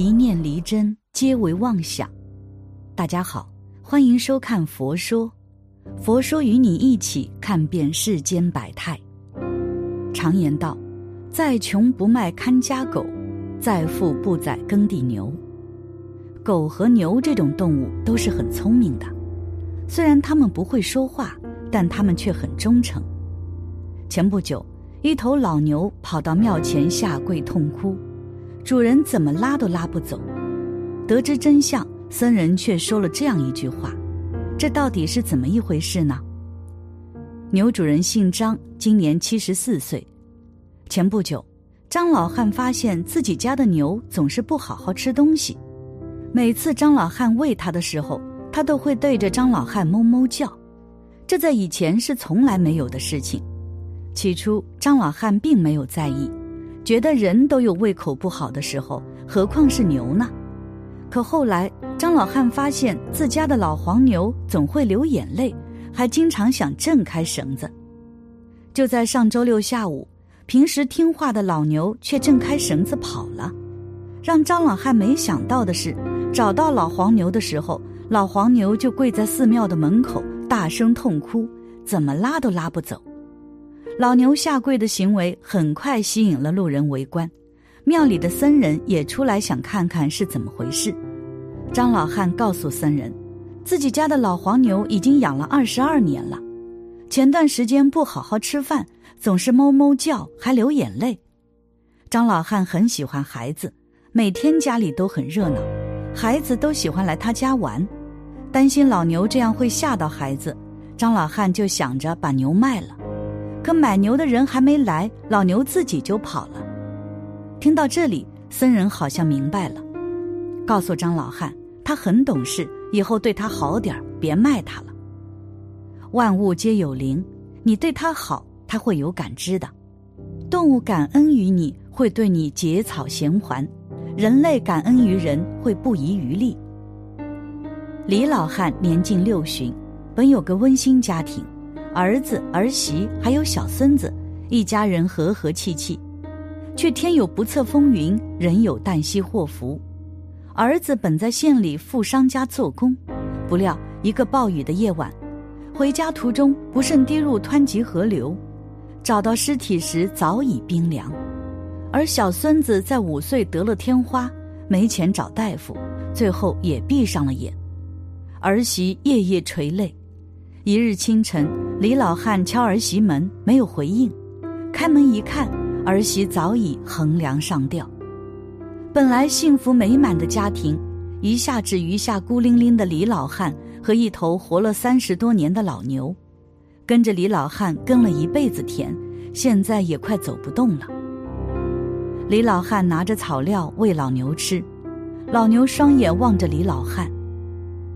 一念离真，皆为妄想。大家好，欢迎收看《佛说》，佛说与你一起看遍世间百态。常言道：“再穷不卖看家狗，再富不宰耕地牛。”狗和牛这种动物都是很聪明的，虽然它们不会说话，但它们却很忠诚。前不久，一头老牛跑到庙前下跪痛哭，主人怎么拉都拉不走。得知真相，僧人却说了这样一句话：“这到底是怎么一回事呢？”牛主人姓张，今年七十四岁。前不久，张老汉发现自己家的牛总是不好好吃东西。每次张老汉喂它的时候，它都会对着张老汉哞哞叫，这在以前是从来没有的事情。起初，张老汉并没有在意，觉得人都有胃口不好的时候，何况是牛呢？可后来，张老汉发现自家的老黄牛总会流眼泪，还经常想挣开绳子。就在上周六下午，平时听话的老牛却挣开绳子跑了。让张老汉没想到的是。找到老黄牛的时候，老黄牛就跪在寺庙的门口，大声痛哭，怎么拉都拉不走。老牛下跪的行为很快吸引了路人围观，庙里的僧人也出来想看看是怎么回事。张老汉告诉僧人，自己家的老黄牛已经养了二十二年了，前段时间不好好吃饭，总是哞哞叫，还流眼泪。张老汉很喜欢孩子，每天家里都很热闹。孩子都喜欢来他家玩，担心老牛这样会吓到孩子，张老汉就想着把牛卖了。可买牛的人还没来，老牛自己就跑了。听到这里，僧人好像明白了，告诉张老汉，他很懂事，以后对他好点别卖他了。万物皆有灵，你对他好，他会有感知的。动物感恩于你，会对你结草衔环。人类感恩于人，会不遗余力。李老汉年近六旬，本有个温馨家庭，儿子、儿媳还有小孙子，一家人和和气气。却天有不测风云，人有旦夕祸福。儿子本在县里富商家做工，不料一个暴雨的夜晚，回家途中不慎跌入湍急河流，找到尸体时早已冰凉。而小孙子在五岁得了天花，没钱找大夫，最后也闭上了眼。儿媳夜夜垂泪。一日清晨，李老汉敲儿媳门，没有回应。开门一看，儿媳早已横梁上吊。本来幸福美满的家庭，一下只余下孤零零的李老汉和一头活了三十多年的老牛，跟着李老汉耕了一辈子田，现在也快走不动了。李老汉拿着草料喂老牛吃，老牛双眼望着李老汉。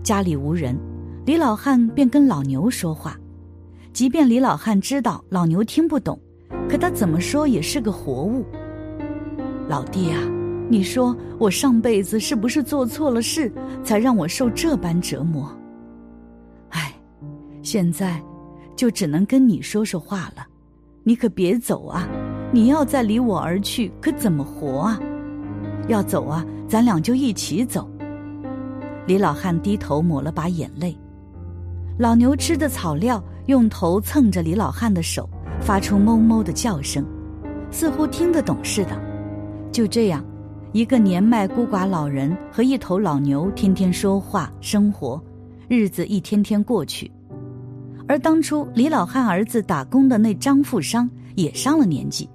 家里无人，李老汉便跟老牛说话。即便李老汉知道老牛听不懂，可他怎么说也是个活物。老弟啊，你说我上辈子是不是做错了事，才让我受这般折磨？唉，现在就只能跟你说说话了，你可别走啊！你要再离我而去，可怎么活啊？要走啊，咱俩就一起走。李老汉低头抹了把眼泪。老牛吃的草料，用头蹭着李老汉的手，发出哞哞的叫声，似乎听得懂似的。就这样，一个年迈孤寡老人和一头老牛天天说话生活，日子一天天过去。而当初李老汉儿子打工的那张富商也上了年纪。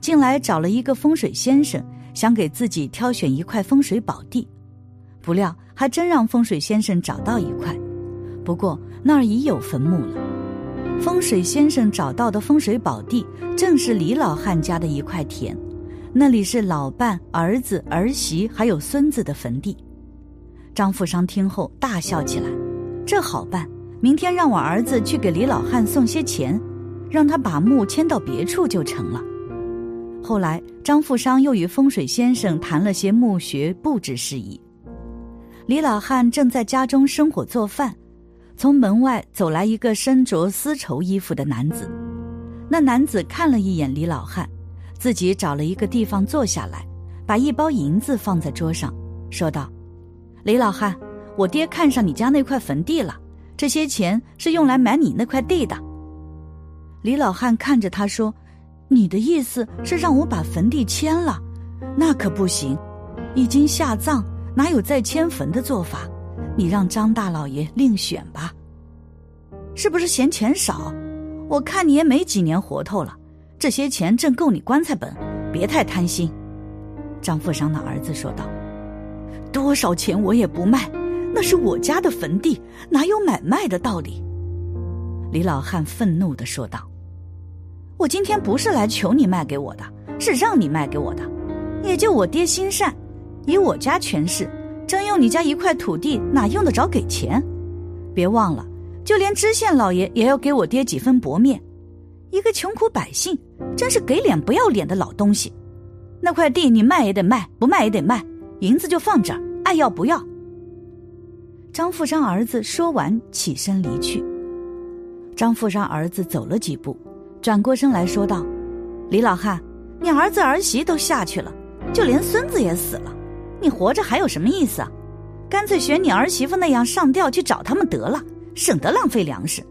近来找了一个风水先生，想给自己挑选一块风水宝地，不料还真让风水先生找到一块，不过那儿已有坟墓了。风水先生找到的风水宝地，正是李老汉家的一块田，那里是老伴、儿子、儿媳还有孙子的坟地。张富商听后大笑起来：“这好办，明天让我儿子去给李老汉送些钱，让他把墓迁到别处就成了。”后来，张富商又与风水先生谈了些墓穴布置事宜。李老汉正在家中生火做饭，从门外走来一个身着丝绸衣服的男子。那男子看了一眼李老汉，自己找了一个地方坐下来，把一包银子放在桌上，说道：“李老汉，我爹看上你家那块坟地了，这些钱是用来买你那块地的。”李老汉看着他说：“你的意思是让我把坟地迁了？那可不行，已经下葬，哪有再迁坟的做法？你让张大老爷另选吧。是不是嫌钱少？我看你也没几年活头了，这些钱正够你棺材本，别太贪心。”张富商的儿子说道：“多少钱我也不卖，那是我家的坟地，哪有买卖的道理？”李老汉愤怒的说道。我今天不是来求你卖给我的，是让你卖给我的。也就我爹心善，以我家权势，征用你家一块土地，哪用得着给钱？别忘了，就连知县老爷也要给我爹几分薄面。一个穷苦百姓，真是给脸不要脸的老东西。那块地你卖也得卖，不卖也得卖，银子就放这儿，爱要不要？张富山儿子说完，起身离去。张富山儿子走了几步。转过身来说道：“李老汉，你儿子儿媳都下去了，就连孙子也死了，你活着还有什么意思啊？干脆学你儿媳妇那样上吊去找他们得了，省得浪费粮食。”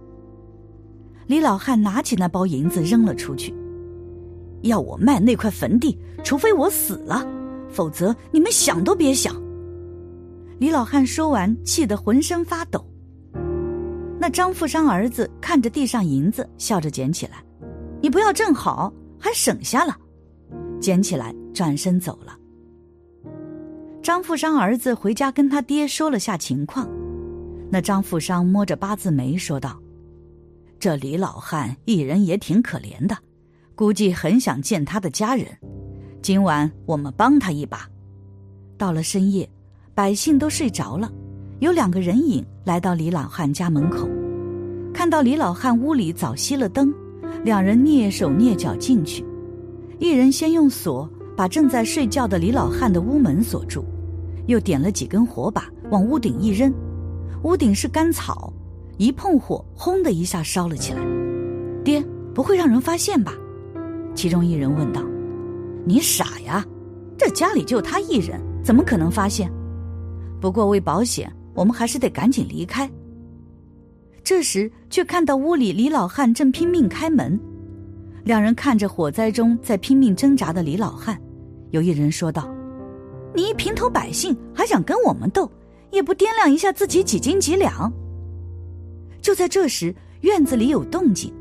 李老汉拿起那包银子扔了出去，要我卖那块坟地，除非我死了，否则你们想都别想。李老汉说完，气得浑身发抖。那张富商儿子看着地上银子，笑着捡起来。你不要正好，还省下了，捡起来转身走了。张富商儿子回家跟他爹说了下情况，那张富商摸着八字眉说道：“这李老汉一人也挺可怜的，估计很想见他的家人。今晚我们帮他一把。”到了深夜，百姓都睡着了，有两个人影来到李老汉家门口，看到李老汉屋里早熄了灯。两人蹑手蹑脚进去，一人先用锁把正在睡觉的李老汉的屋门锁住，又点了几根火把往屋顶一扔，屋顶是干草，一碰火，轰的一下烧了起来。爹，不会让人发现吧？其中一人问道。你傻呀，这家里就他一人，怎么可能发现？不过为保险，我们还是得赶紧离开。这时，却看到屋里李老汉正拼命开门，两人看着火灾中在拼命挣扎的李老汉，有一人说道：“你一平头百姓还想跟我们斗，也不掂量一下自己几斤几两。”就在这时，院子里有动静，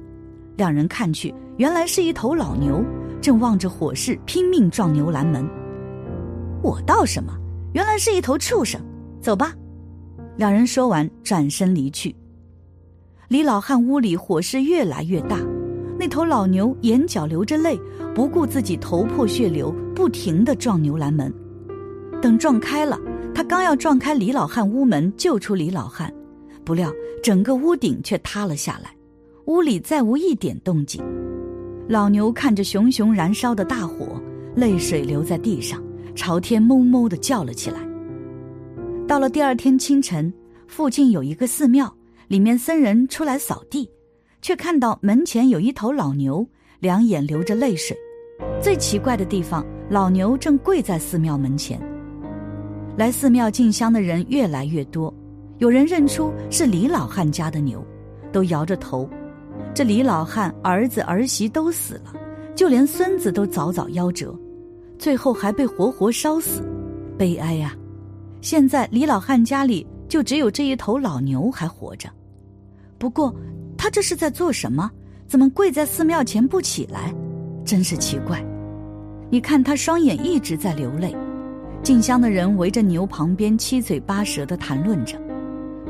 两人看去，原来是一头老牛正望着火势拼命撞牛栏门。我道什么？原来是一头畜生。走吧，两人说完，转身离去。李老汉屋里火势越来越大，那头老牛眼角流着泪，不顾自己头破血流，不停的撞牛栏门。等撞开了，他刚要撞开李老汉屋门救出李老汉，不料整个屋顶却塌了下来，屋里再无一点动静。老牛看着熊熊燃烧的大火，泪水流在地上，朝天哞哞的叫了起来。到了第二天清晨，附近有一个寺庙。里面僧人出来扫地，却看到门前有一头老牛，两眼流着泪水。最奇怪的地方，老牛正跪在寺庙门前。来寺庙进香的人越来越多，有人认出是李老汉家的牛，都摇着头。这李老汉儿子儿媳都死了，就连孙子都早早夭折，最后还被活活烧死，悲哀呀！现在李老汉家里就只有这一头老牛还活着。不过，他这是在做什么？怎么跪在寺庙前不起来？真是奇怪。你看他双眼一直在流泪。进香的人围着牛旁边七嘴八舌的谈论着。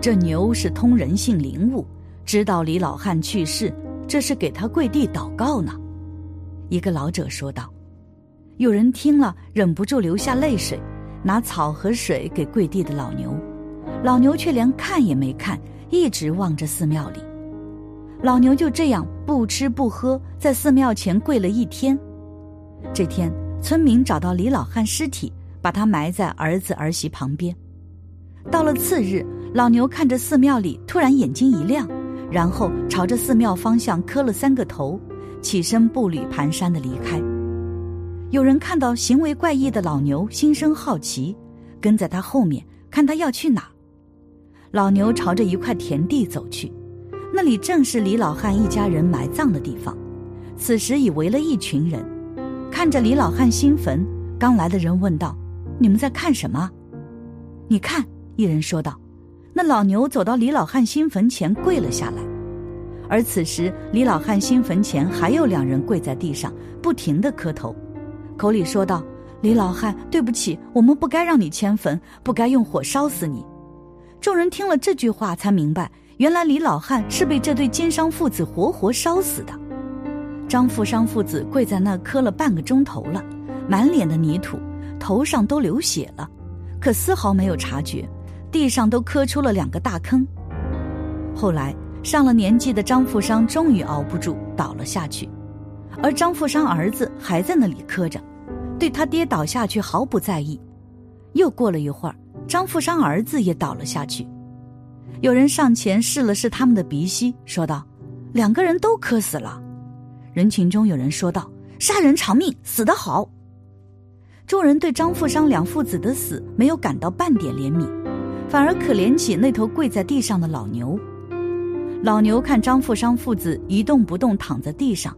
这牛是通人性灵物，知道李老汉去世，这是给他跪地祷告呢。一个老者说道。有人听了忍不住流下泪水，拿草和水给跪地的老牛，老牛却连看也没看。一直望着寺庙里，老牛就这样不吃不喝，在寺庙前跪了一天。这天，村民找到李老汉尸体，把他埋在儿子儿媳旁边。到了次日，老牛看着寺庙里，突然眼睛一亮，然后朝着寺庙方向磕了三个头，起身步履蹒跚的离开。有人看到行为怪异的老牛，心生好奇，跟在他后面，看他要去哪。老牛朝着一块田地走去，那里正是李老汉一家人埋葬的地方。此时已围了一群人，看着李老汉新坟，刚来的人问道：“你们在看什么？”“你看。”一人说道。那老牛走到李老汉新坟前跪了下来，而此时李老汉新坟前还有两人跪在地上，不停的磕头，口里说道：“李老汉，对不起，我们不该让你迁坟，不该用火烧死你。”众人听了这句话，才明白，原来李老汉是被这对奸商父子活活烧死的。张富商父子跪在那磕了半个钟头了，满脸的泥土，头上都流血了，可丝毫没有察觉。地上都磕出了两个大坑。后来上了年纪的张富商终于熬不住倒了下去，而张富商儿子还在那里磕着，对他爹倒下去毫不在意。又过了一会儿，张富商儿子也倒了下去。有人上前试了试他们的鼻息，说道：“两个人都磕死了。”人群中有人说道：“杀人偿命，死得好。”众人对张富商两父子的死没有感到半点怜悯。反而可怜起那头跪在地上的老牛。老牛看张富商父子一动不动躺在地上，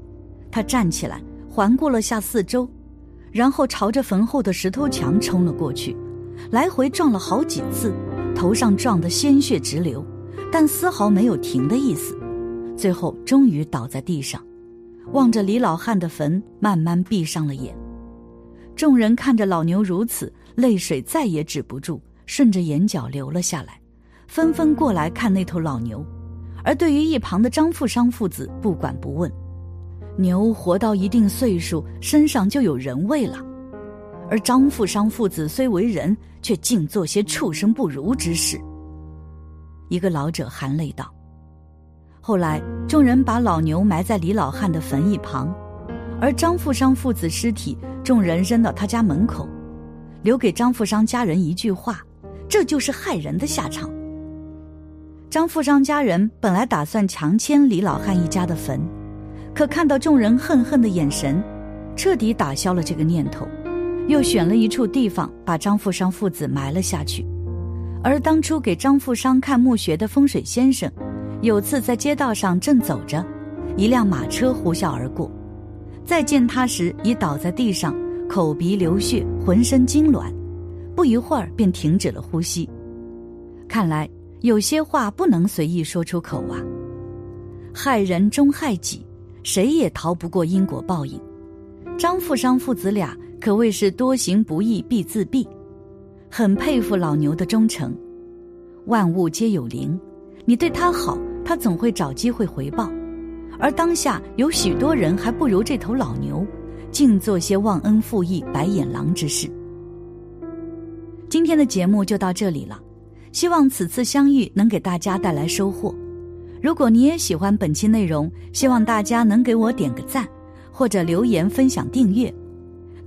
他站起来环顾了下四周，然后朝着坟后的石头墙冲了过去，来回撞了好几次，头上撞得鲜血直流，但丝毫没有停的意思。最后终于倒在地上，望着李老汉的坟，慢慢闭上了眼。众人看着老牛如此，泪水再也止不住。顺着眼角流了下来，纷纷过来看那头老牛，而对于一旁的张富商父子不管不问。牛活到一定岁数，身上就有人味了，而张富商父子虽为人，却尽做些畜生不如之事。一个老者含泪道：“后来众人把老牛埋在李老汉的坟一旁，而张富商父子尸体，众人扔到他家门口，留给张富商家人一句话。”这就是害人的下场。张富商家人本来打算强迁李老汉一家的坟，可看到众人恨恨的眼神，彻底打消了这个念头，又选了一处地方把张富商父子埋了下去。而当初给张富商看墓穴的风水先生，有次在街道上正走着，一辆马车呼啸而过，再见他时已倒在地上，口鼻流血，浑身痉挛。不一会儿便停止了呼吸，看来有些话不能随意说出口啊！害人终害己，谁也逃不过因果报应。张富商父子俩可谓是多行不义必自毙，很佩服老牛的忠诚。万物皆有灵，你对他好，他总会找机会回报。而当下有许多人还不如这头老牛，净做些忘恩负义、白眼狼之事。今天的节目就到这里了，希望此次相遇能给大家带来收获。如果你也喜欢本期内容，希望大家能给我点个赞，或者留言分享订阅。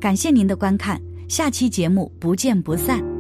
感谢您的观看，下期节目不见不散。